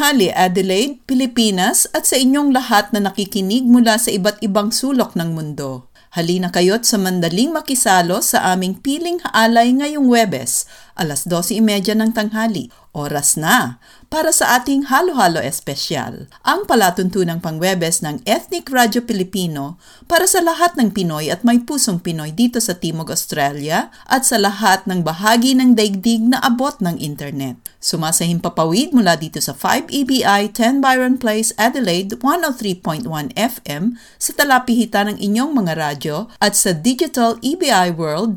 tanghali Adelaide, Pilipinas at sa inyong lahat na nakikinig mula sa iba't ibang sulok ng mundo. Halina kayo't sa mandaling makisalo sa aming piling haalay ngayong Webes, alas 12.30 ng tanghali. Oras na para sa ating halo-halo espesyal, ang palatuntunang pangwebes ng Ethnic Radio Filipino para sa lahat ng Pinoy at may pusong Pinoy dito sa Timog Australia at sa lahat ng bahagi ng daigdig na abot ng internet. Sumasahim papawid mula dito sa 5EBI 10 Byron Place, Adelaide 103.1 FM sa talapihitan ng inyong mga radyo at sa digital EBI World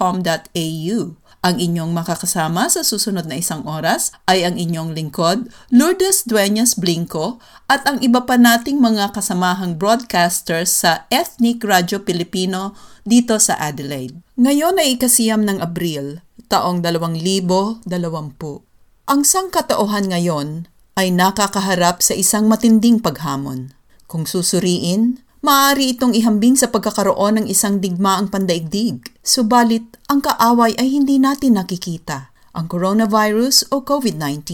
www.5ebi.com.au. Ang inyong makakasama sa susunod na isang oras ay ang inyong lingkod, Lourdes Dueñas Blinco, at ang iba pa nating mga kasamahang broadcasters sa Ethnic Radio Filipino dito sa Adelaide. Ngayon ay ikasiyam ng Abril, taong 2020. Ang sangkatauhan ngayon ay nakakaharap sa isang matinding paghamon. Kung susuriin, Maaari itong ihambing sa pagkakaroon ng isang digmaang pandaigdig, subalit ang kaaway ay hindi natin nakikita, ang coronavirus o COVID-19.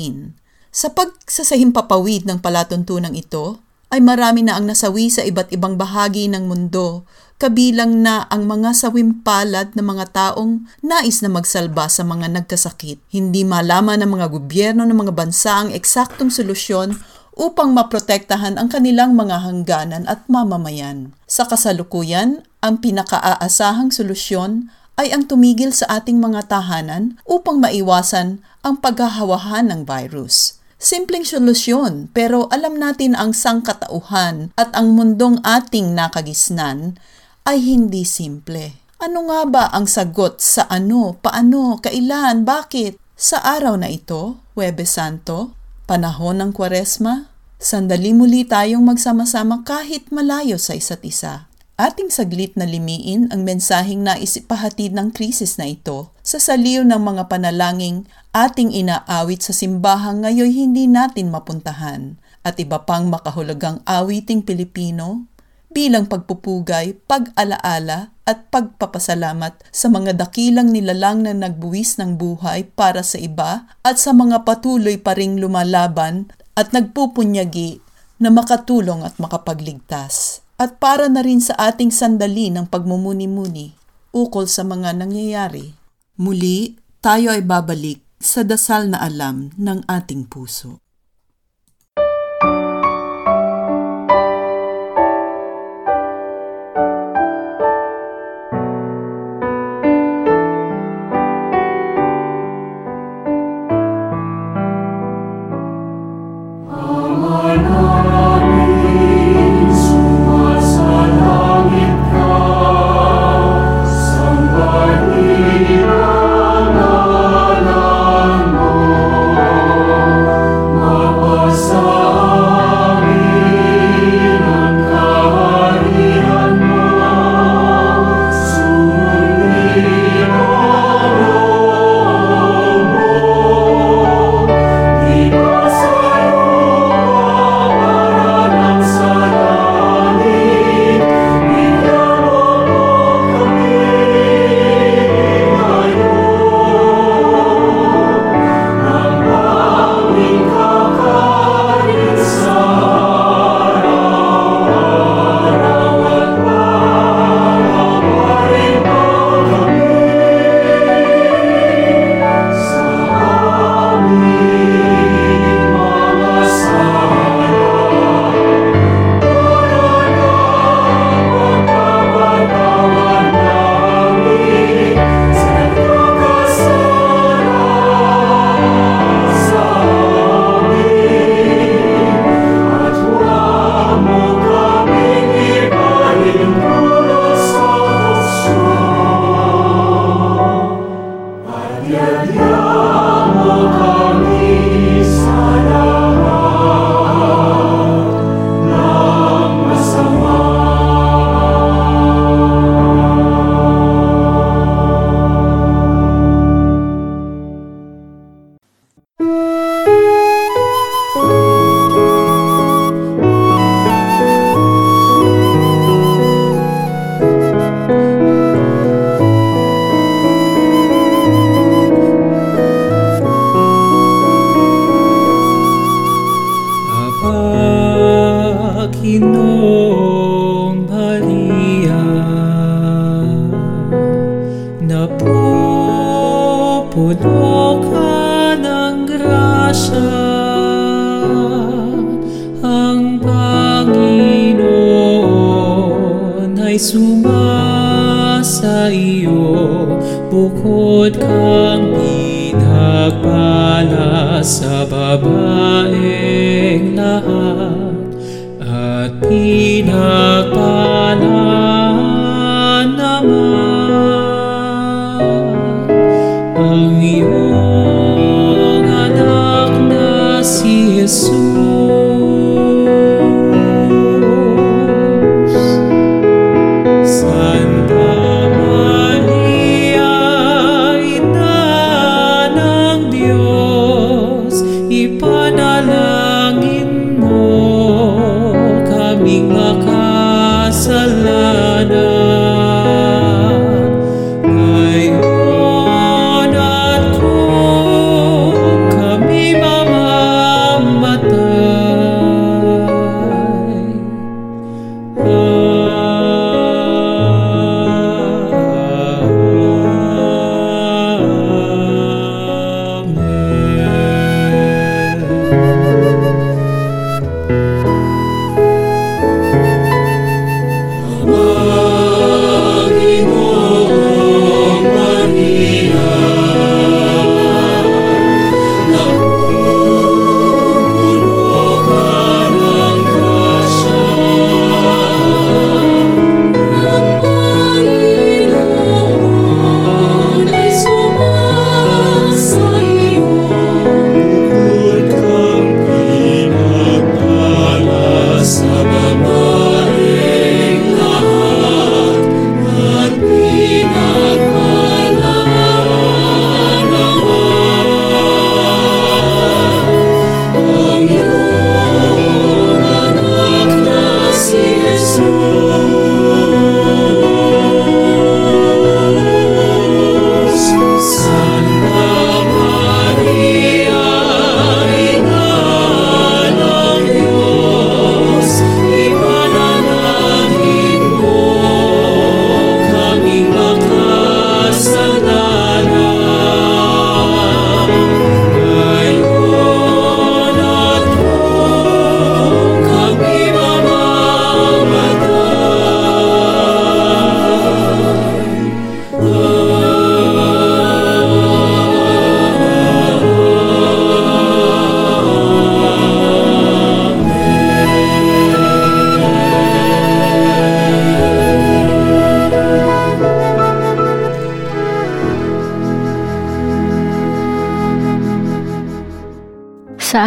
Sa pagsasahimpapawid ng palatuntunang ito, ay marami na ang nasawi sa iba't ibang bahagi ng mundo, kabilang na ang mga sawimpalad na mga taong nais na magsalba sa mga nagkasakit. Hindi malaman ng mga gobyerno ng mga bansa ang eksaktong solusyon upang maprotektahan ang kanilang mga hangganan at mamamayan. Sa kasalukuyan, ang pinakaaasahang solusyon ay ang tumigil sa ating mga tahanan upang maiwasan ang paghahawahan ng virus. Simpleng solusyon pero alam natin ang sangkatauhan at ang mundong ating nakagisnan ay hindi simple. Ano nga ba ang sagot sa ano, paano, kailan, bakit? Sa araw na ito, Webes Santo, panahon ng kwaresma, sandali muli tayong magsama-sama kahit malayo sa isa't isa. Ating saglit na limiin ang mensaheng na isipahatid ng krisis na ito sa saliw ng mga panalangin ating inaawit sa simbahan ngayon hindi natin mapuntahan at iba pang makahulugang awiting Pilipino bilang pagpupugay, pag-alaala at pagpapasalamat sa mga dakilang nilalang na nagbuwis ng buhay para sa iba at sa mga patuloy pa ring lumalaban at nagpupunyagi na makatulong at makapagligtas. At para na rin sa ating sandali ng pagmumuni-muni ukol sa mga nangyayari. Muli, tayo ay babalik sa dasal na alam ng ating puso.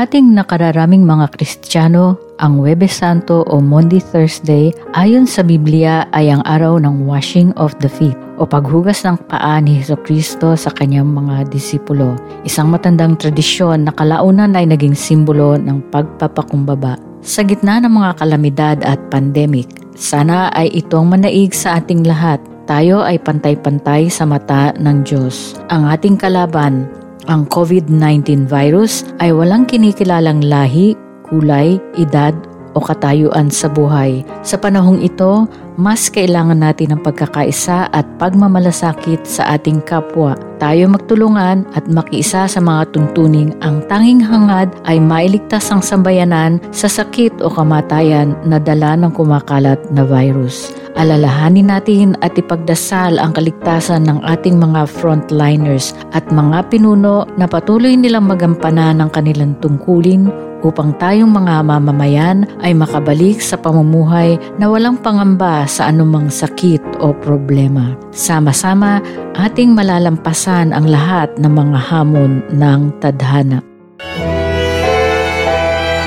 Ating nakararaming mga Kristiyano, ang Webes Santo o Monday Thursday ayon sa Biblia ay ang araw ng washing of the feet o paghugas ng paa ni Heso Kristo sa kanyang mga disipulo. Isang matandang tradisyon na kalaunan ay naging simbolo ng pagpapakumbaba. Sa gitna ng mga kalamidad at pandemic, sana ay itong manaig sa ating lahat. Tayo ay pantay-pantay sa mata ng Diyos. Ang ating kalaban, ang COVID-19 virus ay walang kinikilalang lahi, kulay, edad o katayuan sa buhay. Sa panahong ito, mas kailangan natin ng pagkakaisa at pagmamalasakit sa ating kapwa. Tayo magtulungan at makiisa sa mga tuntuning ang tanging hangad ay mailigtas ang sambayanan sa sakit o kamatayan na dala ng kumakalat na virus. Alalahanin natin at ipagdasal ang kaligtasan ng ating mga frontliners at mga pinuno na patuloy nilang magampanan ng kanilang tungkulin upang tayong mga mamamayan ay makabalik sa pamumuhay na walang pangamba sa anumang sakit o problema. Sama-sama ating malalampasan ang lahat ng mga hamon ng tadhana.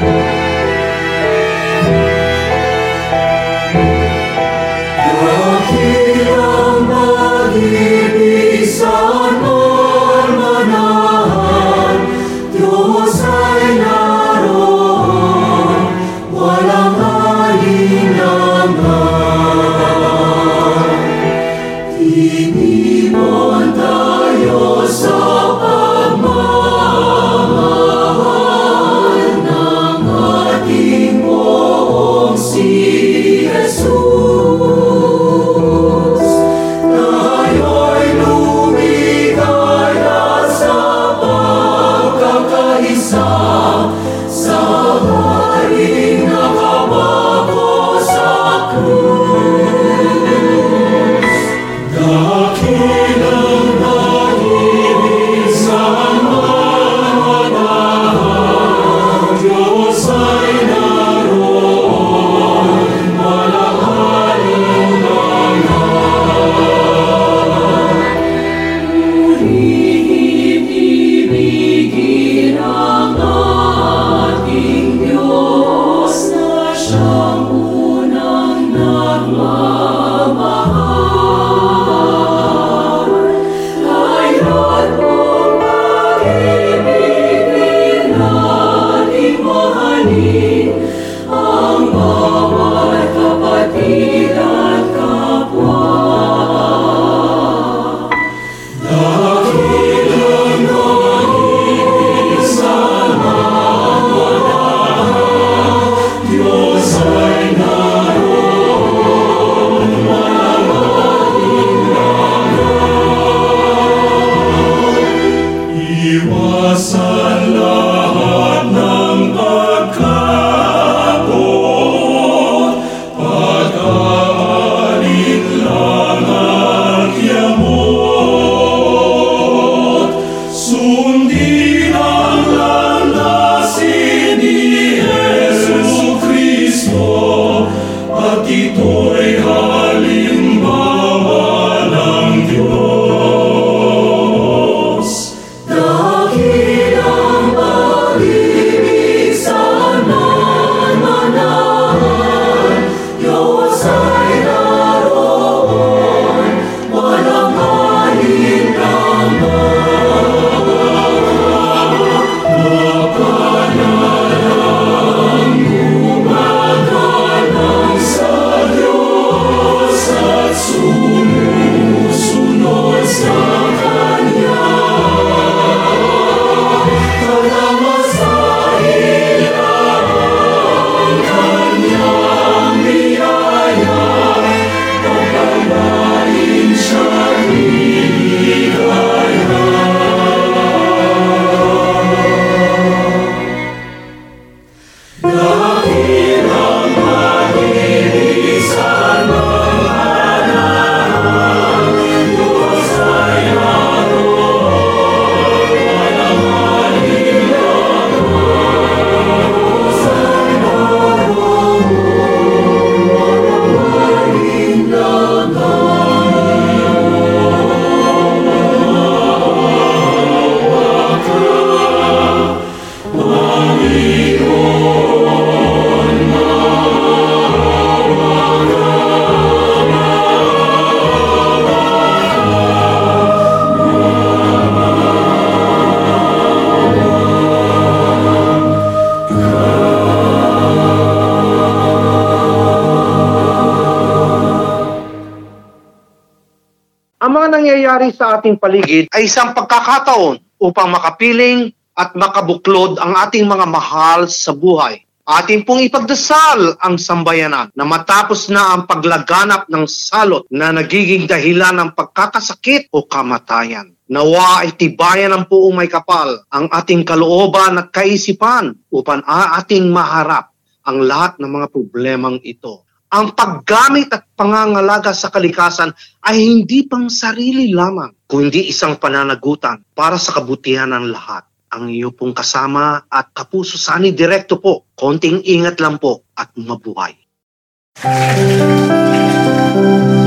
Pagmamahal ating paligid ay isang pagkakataon upang makapiling at makabuklod ang ating mga mahal sa buhay. Ating pong ipagdasal ang sambayanan na matapos na ang paglaganap ng salot na nagiging dahilan ng pagkakasakit o kamatayan. Nawa ay tibayan ng puong may kapal ang ating kalooban at kaisipan upang ating maharap ang lahat ng mga problemang ito. Ang paggamit at pangangalaga sa kalikasan ay hindi pang sarili lamang, kundi isang pananagutan para sa kabutihan ng lahat. Ang iyo pong kasama at kapuso sani direkto po. Konting ingat lang po at mabuhay. Puso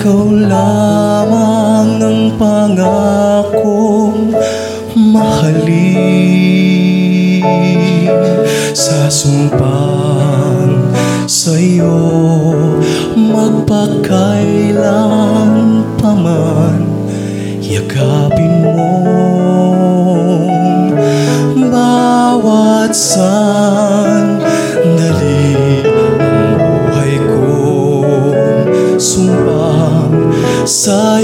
Ikaw lamang ang pangakong mahalin Sa sumpan sa'yo. Magpakailan pa man Yakapin mo bawat sa'yo saw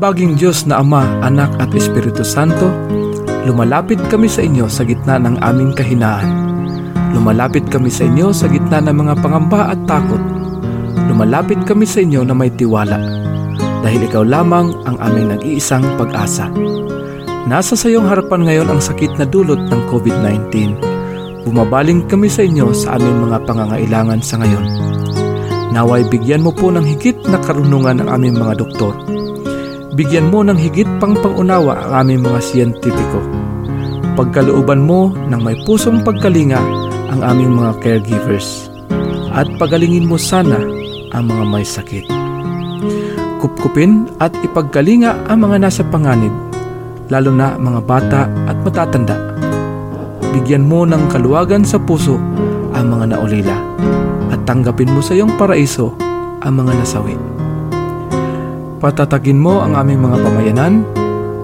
Mahabaging Diyos na Ama, Anak at Espiritu Santo, lumalapit kami sa inyo sa gitna ng aming kahinaan. Lumalapit kami sa inyo sa gitna ng mga pangamba at takot. Lumalapit kami sa inyo na may tiwala, dahil ikaw lamang ang aming nag-iisang pag-asa. Nasa sa iyong harapan ngayon ang sakit na dulot ng COVID-19. Bumabaling kami sa inyo sa aming mga pangangailangan sa ngayon. Naway bigyan mo po ng higit na karunungan ang aming mga doktor. Bigyan mo ng higit pang pangunawa ang aming mga siyentipiko. Pagkalooban mo ng may pusong pagkalinga ang aming mga caregivers. At pagalingin mo sana ang mga may sakit. Kupkupin at ipagkalinga ang mga nasa panganib, lalo na mga bata at matatanda. Bigyan mo ng kaluwagan sa puso ang mga naulila at tanggapin mo sa iyong paraiso ang mga nasawi. Patatagin mo ang aming mga pamayanan,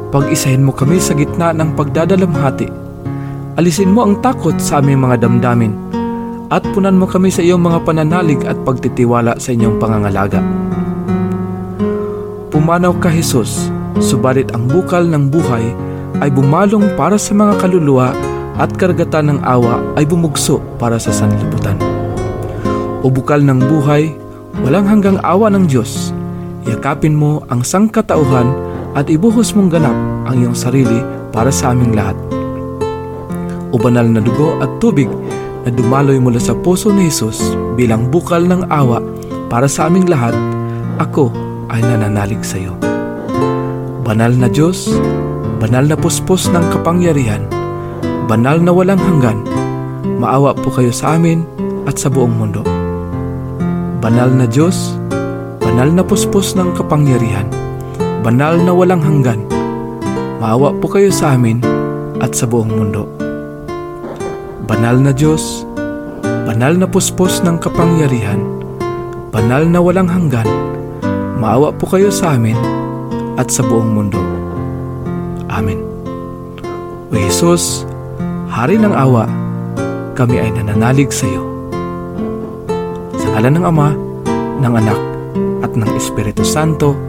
pag-isahin mo kami sa gitna ng pagdadalamhati. Alisin mo ang takot sa aming mga damdamin at punan mo kami sa iyong mga pananalig at pagtitiwala sa inyong pangangalaga. Pumanaw ka Jesus, subalit ang bukal ng buhay ay bumalong para sa mga kaluluwa at karagatan ng awa ay bumugso para sa sanlibutan. O bukal ng buhay, walang hanggang awa ng Diyos, Yakapin mo ang sangkatauhan at ibuhos mong ganap ang iyong sarili para sa aming lahat. O banal na dugo at tubig na dumaloy mula sa puso ni Jesus bilang bukal ng awa para sa aming lahat, ako ay nananalig sa iyo. Banal na Diyos, banal na puspos ng kapangyarihan, banal na walang hanggan, maawa po kayo sa amin at sa buong mundo. Banal na Diyos, banal na puspos ng kapangyarihan, banal na walang hanggan, maawa po kayo sa amin at sa buong mundo. Banal na Diyos, banal na puspos ng kapangyarihan, banal na walang hanggan, maawa po kayo sa amin at sa buong mundo. Amen. O Jesus, Hari ng awa, kami ay nananalig sa iyo. Sa ngalan ng Ama, ng Anak, ng Espiritu Santo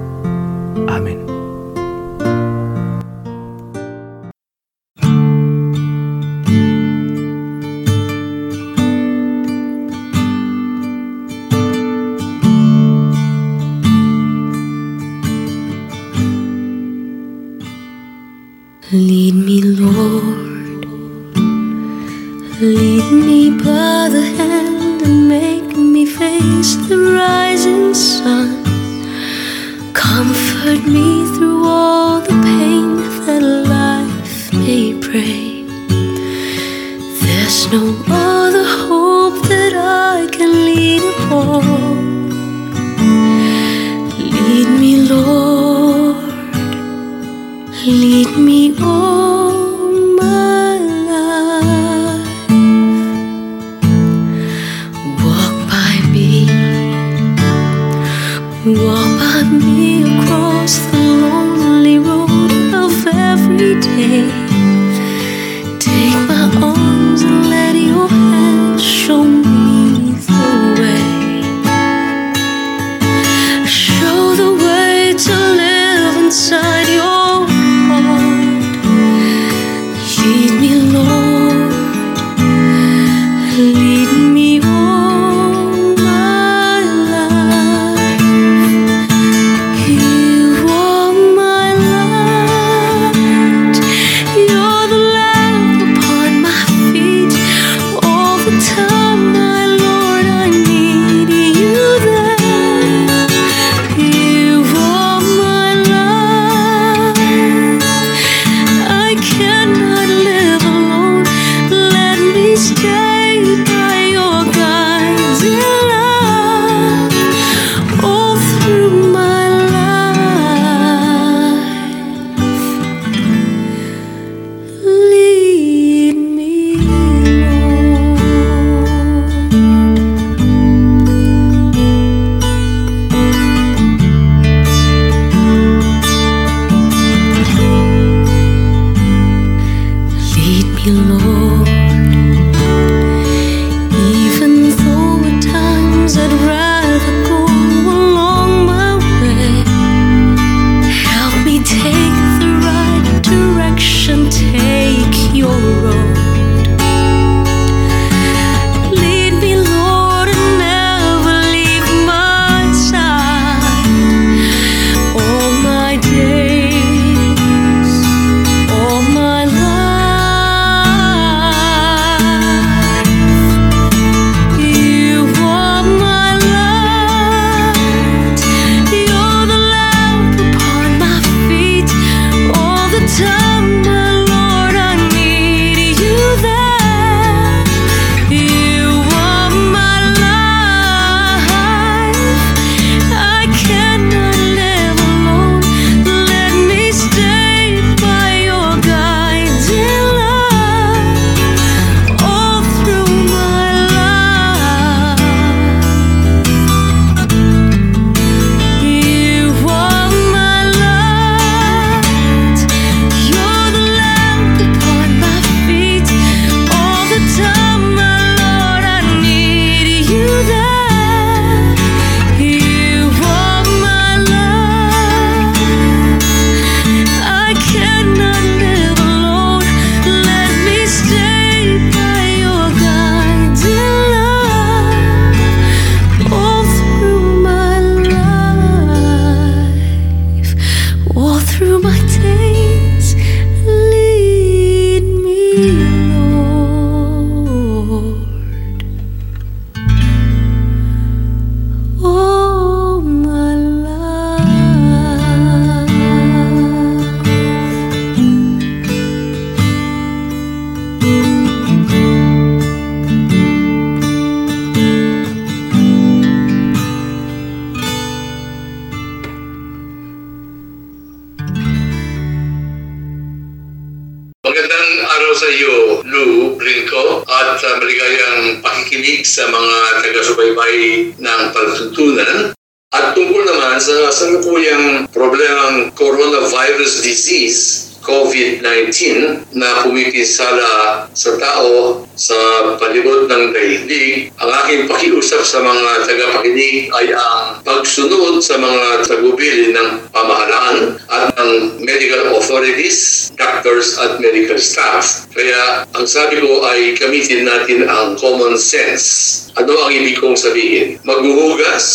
pumipisala sa tao sa palibot ng daigdig, ang aking pakiusap sa mga tagapakinig ay ang pagsunod sa mga tagubilin ng pamahalaan at ng medical authorities, doctors at medical staff. Kaya ang sabi ko ay gamitin natin ang common sense. Ano ang ibig kong sabihin? Maghuhugas,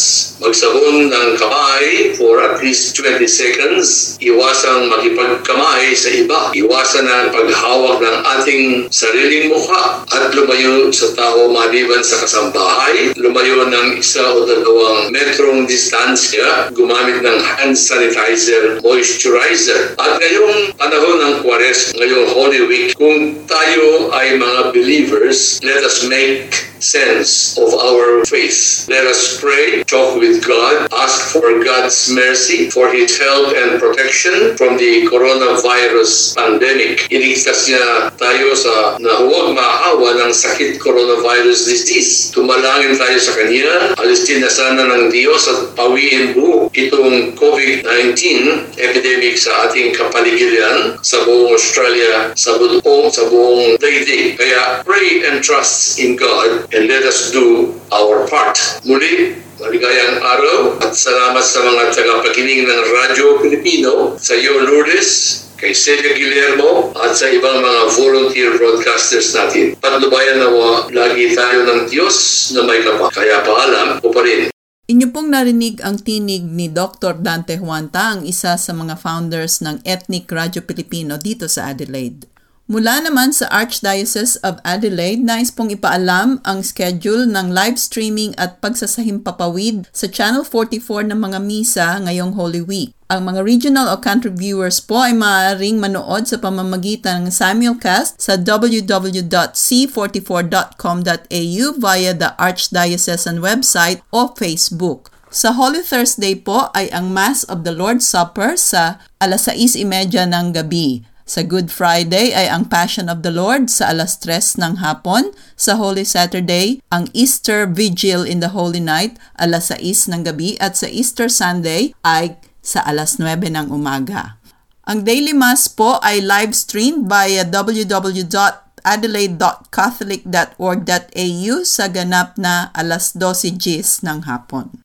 magsabon ng kamay for at least 20 seconds, iwasang makipagkamay sa iba, iwasan ang paghawak ng ating sariling mukha at lumayo sa tao maliban sa kasambahay, lumayo ng isa o dalawang metrong distansya, gumamit ng hand sanitizer, moisturizer. At ngayong panahon ng Ngayong Holy Week, kung tayo ay mga believers, let us make sense of our faith. Let us pray, talk with God, ask for God's mercy, for His help and protection from the coronavirus pandemic. Iligtas niya tayo sa na huwag maahawa ng sakit coronavirus disease. Tumalangin tayo sa Kanya, alistin na sana ng Diyos at pawiin buo itong COVID-19 epidemic sa ating kapaligiran sa buong Australia, sa buong, sa buong daigdig. Kaya pray and trust in God and let us do our part. Muli, maligayang araw at salamat sa mga tagapakinig ng Radyo Pilipino, sa iyo Lourdes, kay Celia Guillermo at sa ibang mga volunteer broadcasters natin. Patnubayan na lagi tayo ng Diyos na may kapal. Kaya paalam ko pa rin. Inyo pong narinig ang tinig ni Dr. Dante Juanta, ang isa sa mga founders ng Ethnic Radio Pilipino dito sa Adelaide. Mula naman sa Archdiocese of Adelaide, nais pong ipaalam ang schedule ng live streaming at pagsasahimpapawid sa Channel 44 ng mga misa ngayong Holy Week. Ang mga regional o country viewers po ay maaaring manood sa pamamagitan ng Samuelcast sa www.c44.com.au via the Archdiocesan website o Facebook. Sa Holy Thursday po ay ang Mass of the Lord's Supper sa alas 6.30 ng gabi. Sa Good Friday ay ang Passion of the Lord sa alas 3 ng hapon. Sa Holy Saturday, ang Easter Vigil in the Holy Night alas 6 ng gabi at sa Easter Sunday ay sa alas 9 ng umaga. Ang Daily Mass po ay live streamed via www.adelaide.catholic.org.au sa ganap na alas 12 Gs ng hapon.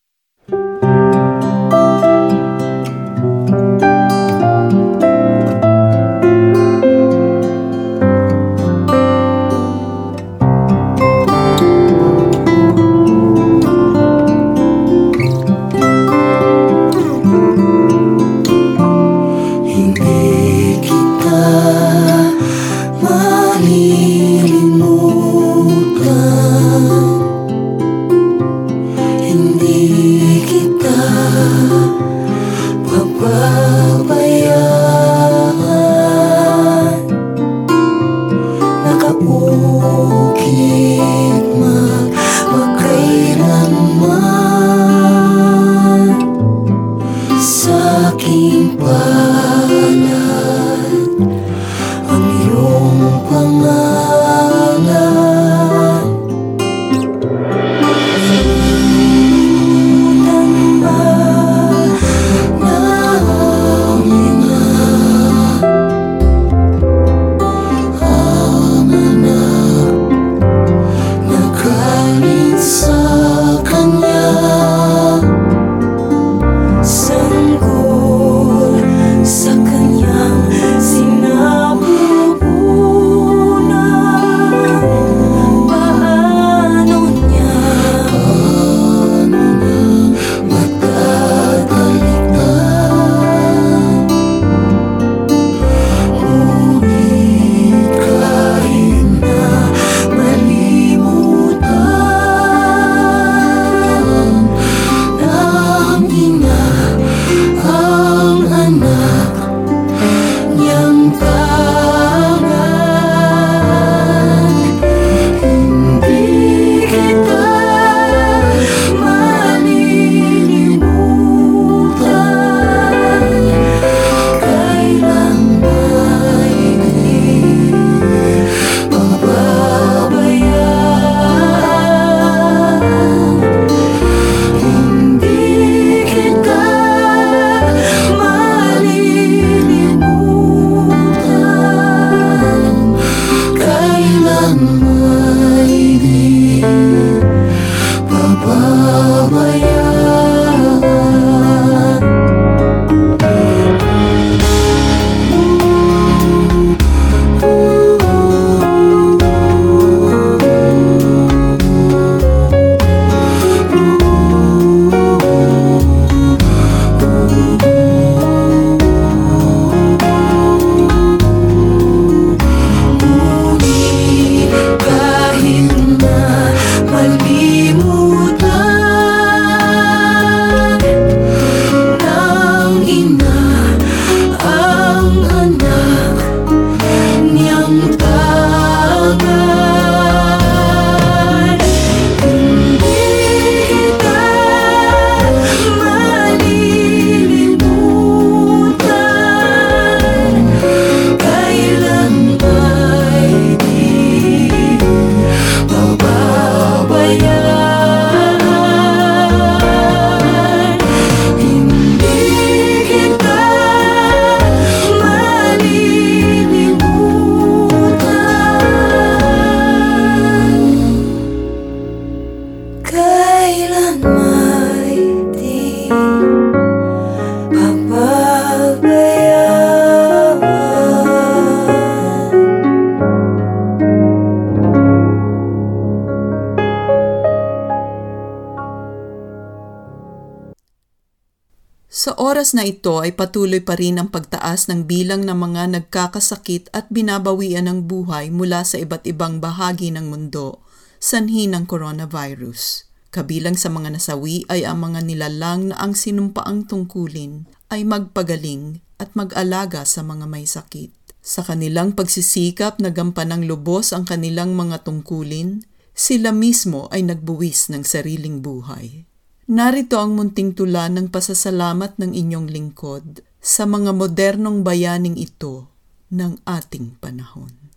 Ito ay patuloy pa rin ang pagtaas ng bilang ng mga nagkakasakit at binabawian ng buhay mula sa iba't ibang bahagi ng mundo, sanhi ng coronavirus. Kabilang sa mga nasawi ay ang mga nilalang na ang sinumpaang tungkulin ay magpagaling at mag-alaga sa mga may sakit. Sa kanilang pagsisikap na gampanang lubos ang kanilang mga tungkulin, sila mismo ay nagbuwis ng sariling buhay. Narito ang munting tula ng pasasalamat ng inyong lingkod sa mga modernong bayaning ito ng ating panahon.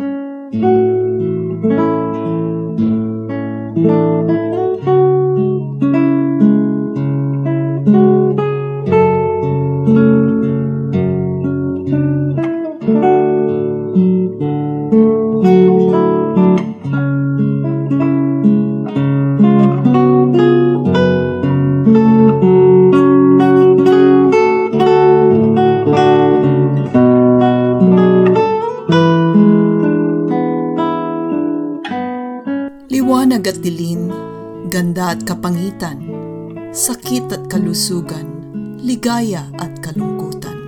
Liwanag ligaya at kalungkutan.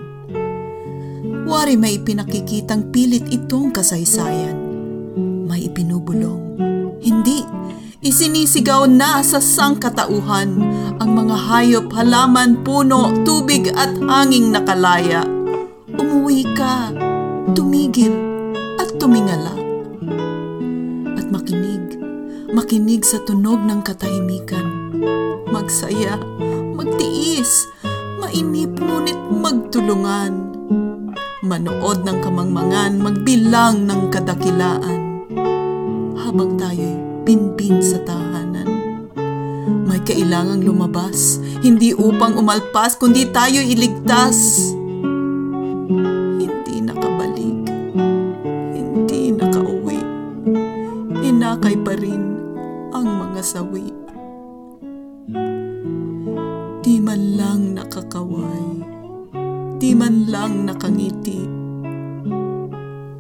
Wari may ipinakikitang pilit itong kasaysayan. May ipinubulong. Hindi, isinisigaw na sa sangkatauhan ang mga hayop, halaman, puno, tubig at hanging nakalaya. Umuwi ka, tumigil at tumingala. At makinig, makinig sa tunog ng katahimikan. Magsaya, magtiis, mainip ngunit magtulungan. Manood ng kamangmangan, magbilang ng kadakilaan. Habang tayo'y binbin sa tahanan. May kailangang lumabas, hindi upang umalpas, kundi tayo'y iligtas. Hindi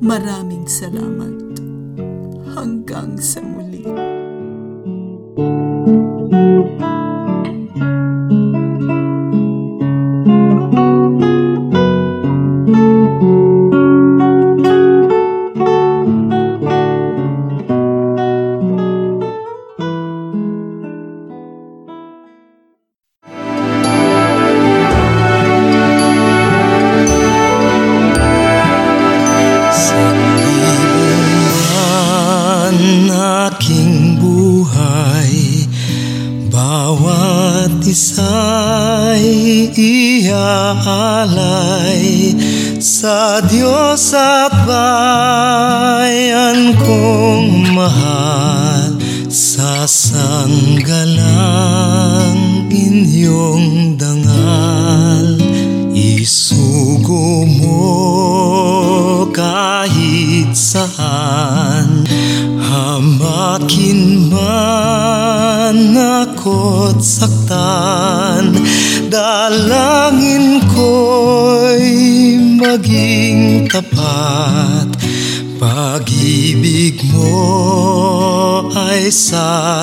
Maraming salamat. Hanggang sa muli. Ah. ah.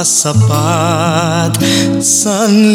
Sasapat Sanlibo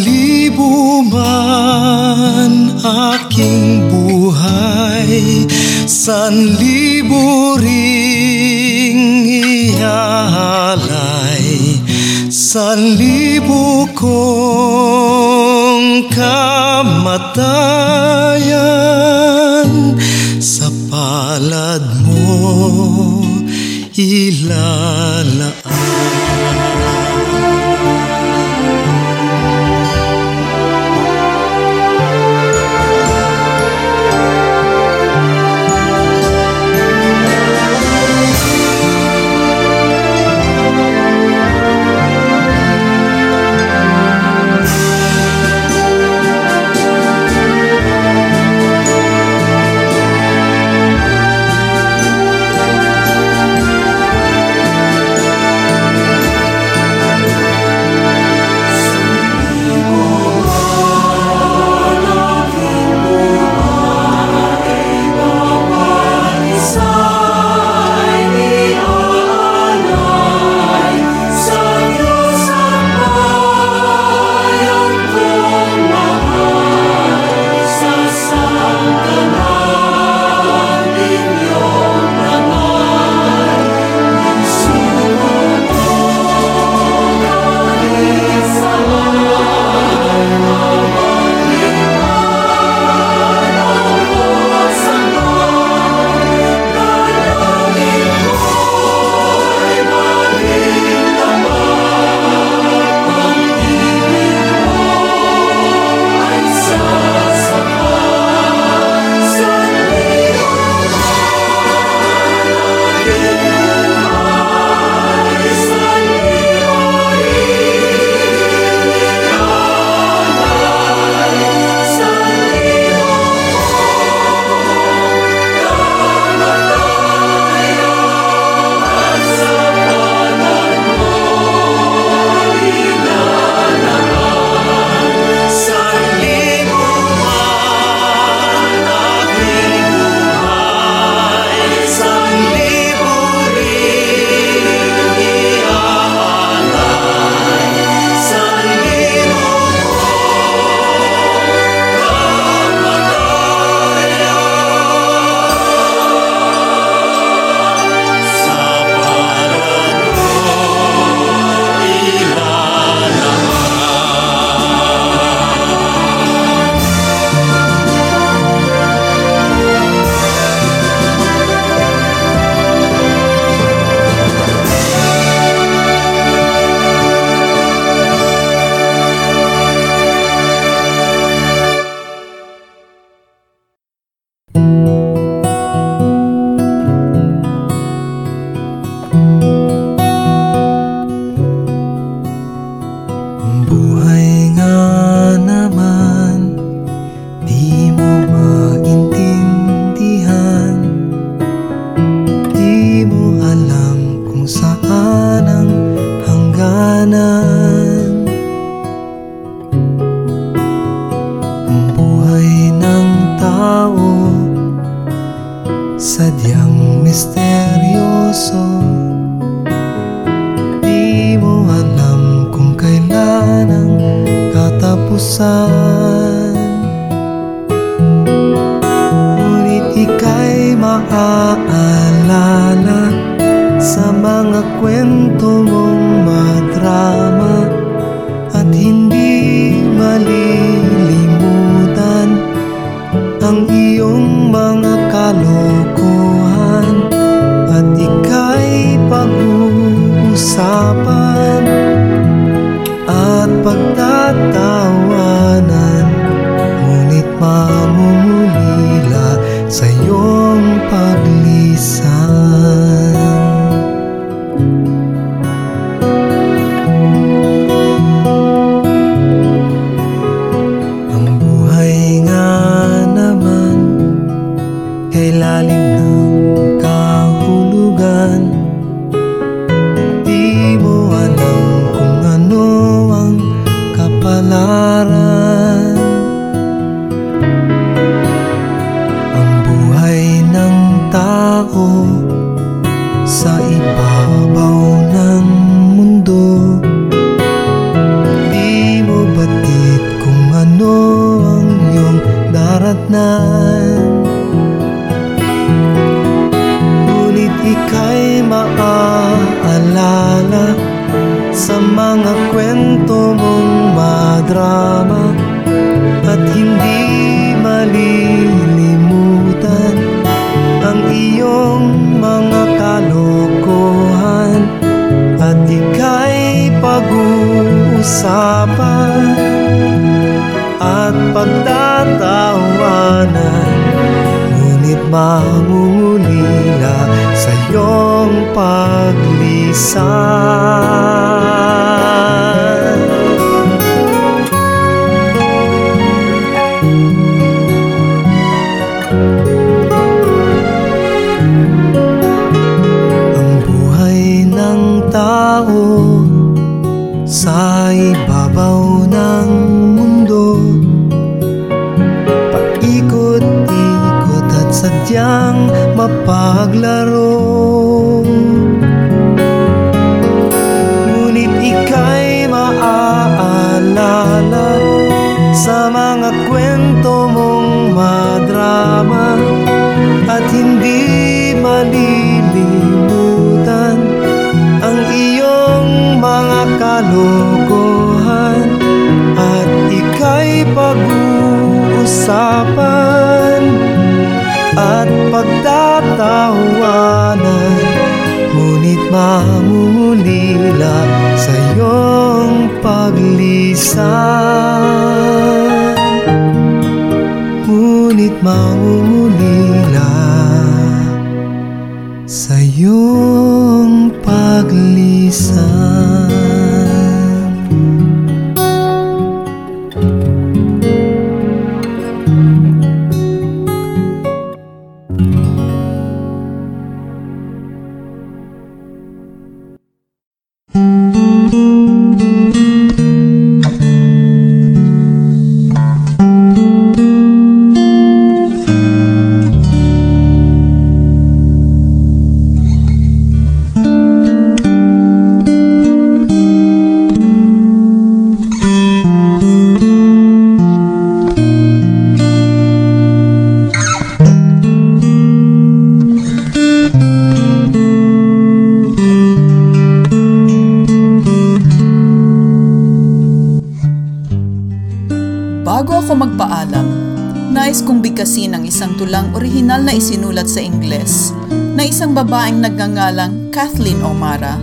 kong bigkasin ang isang tulang orihinal na isinulat sa Ingles na isang babaeng nagngangalang Kathleen O'Mara.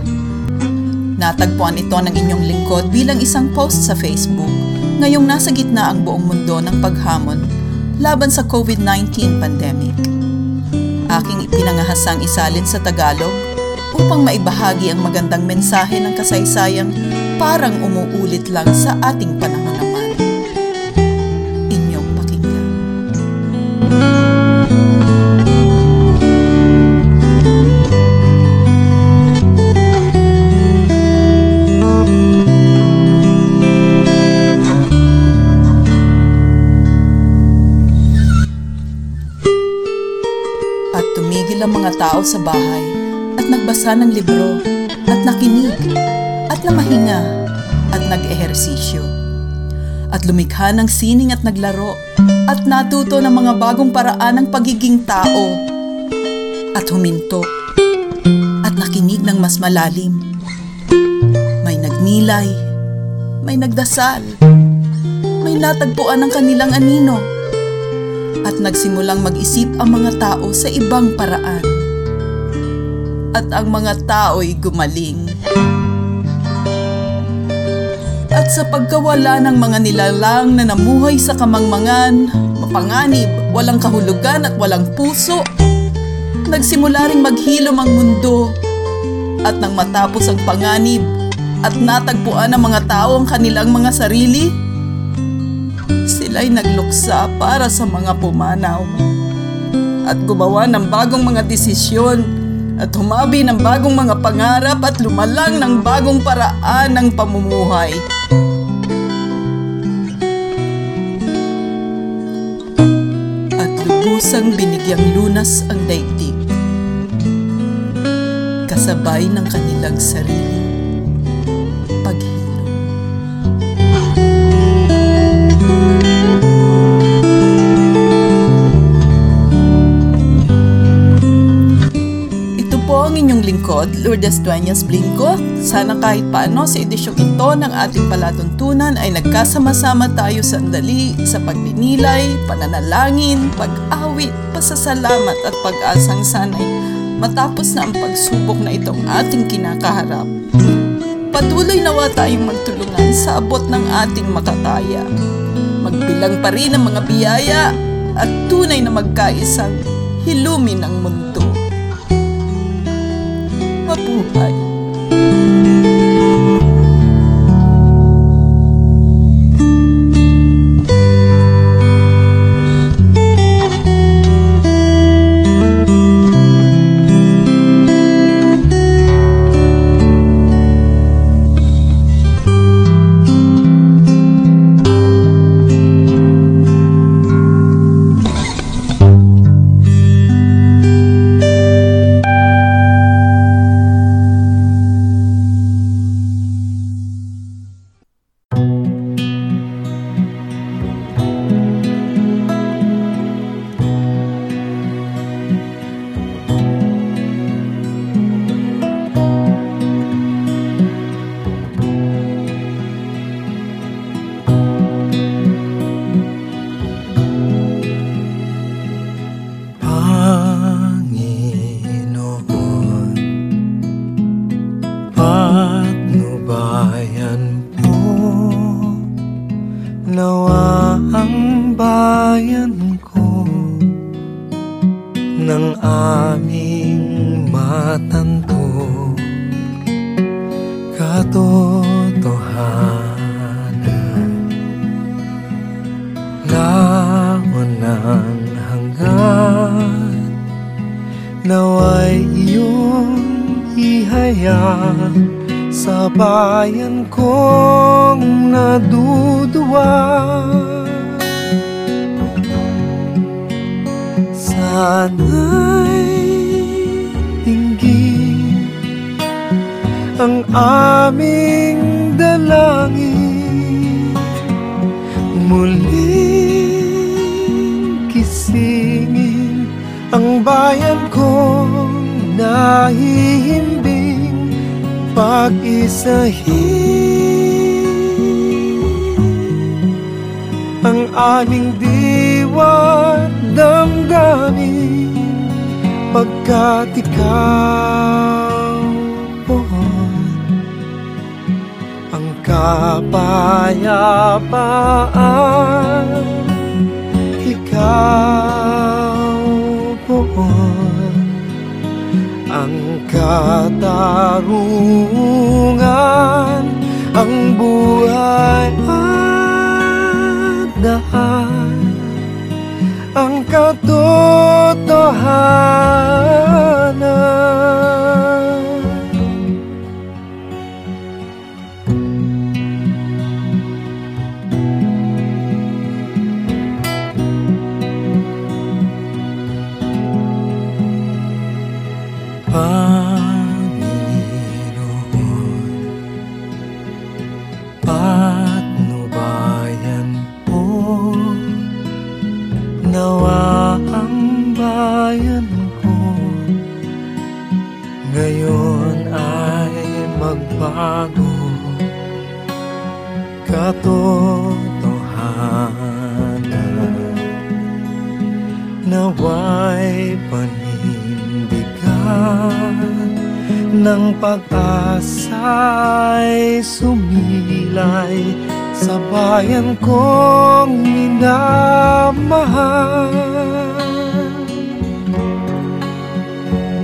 Natagpuan ito ng inyong lingkod bilang isang post sa Facebook ngayong nasa gitna ang buong mundo ng paghamon laban sa COVID-19 pandemic. Aking ipinangahasang isalin sa Tagalog upang maibahagi ang magandang mensahe ng kasaysayang parang umuulit lang sa ating panahon. Tao sa bahay at nagbasa ng libro at nakinig at namahinga at nag-ehersisyo at lumikha ng sining at naglaro at natuto ng mga bagong paraan ng pagiging tao at huminto at nakinig ng mas malalim. May nagnilay, may nagdasal, may natagpuan ng kanilang anino at nagsimulang mag-isip ang mga tao sa ibang paraan. At ang mga tao'y gumaling. At sa pagkawala ng mga nilalang na namuhay sa kamangmangan, mapanganib, walang kahulugan at walang puso, nagsimula ring maghilom ang mundo. At nang matapos ang panganib at natagpuan ng mga tao ang kanilang mga sarili, sila'y nagluksa para sa mga pumanaw. At gumawa ng bagong mga desisyon at humabi ng bagong mga pangarap at lumalang ng bagong paraan ng pamumuhay. At lubusang binigyang lunas ang daigdig. Kasabay ng kanilang sarili. Paghilom. Ang inyong lingkod, Lourdes Dueñas Blinco. Sana kahit paano sa edisyong ito ng ating palatuntunan ay nagkasama-sama tayo sandali sa pagninilay, pananalangin, pag-awit, pasasalamat at pag-asang sanay matapos na ang pagsubok na itong ating kinakaharap. Patuloy nawa tayong magtulungan sa abot ng ating makakaya. Magbilang pa rin ang mga biyaya at tunay na magkaisang hilumin ang mundo. Mabuhay! Kapayapaan ikaw po ang katarungan ang buhay at daan ang katotohanan ng pag-asa'y sumilay sa bayan kong minamahal.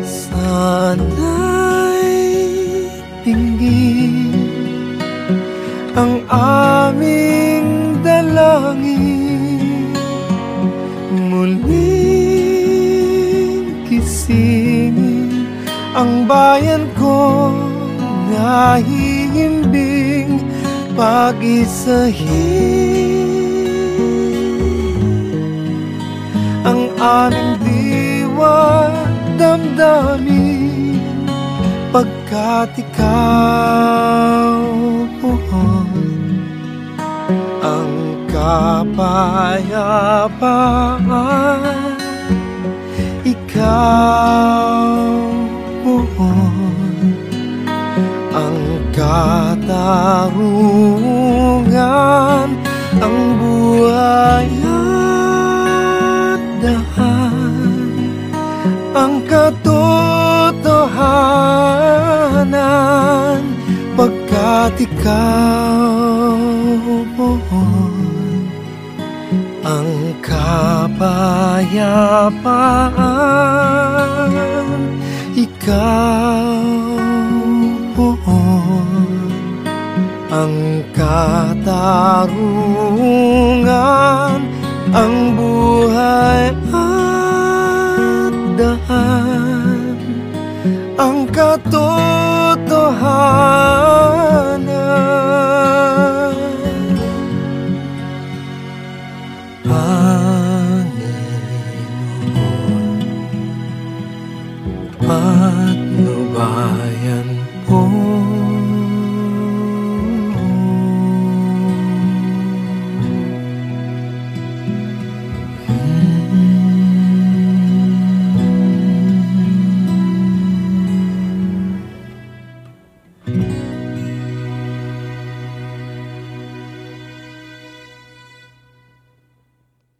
Sana'y tingin ang aming dalangin. Muling ang bayan ko nahihimbing pag-isahin. Ang aming diwa damdamin pagkat ikaw buhon ang kapayapaan ikaw katarungan ang buhay at dahan ang katotohanan pagkat ikaw ang kapayapaan ikaw ang katarungan ang buhay at dahan ang katotohanan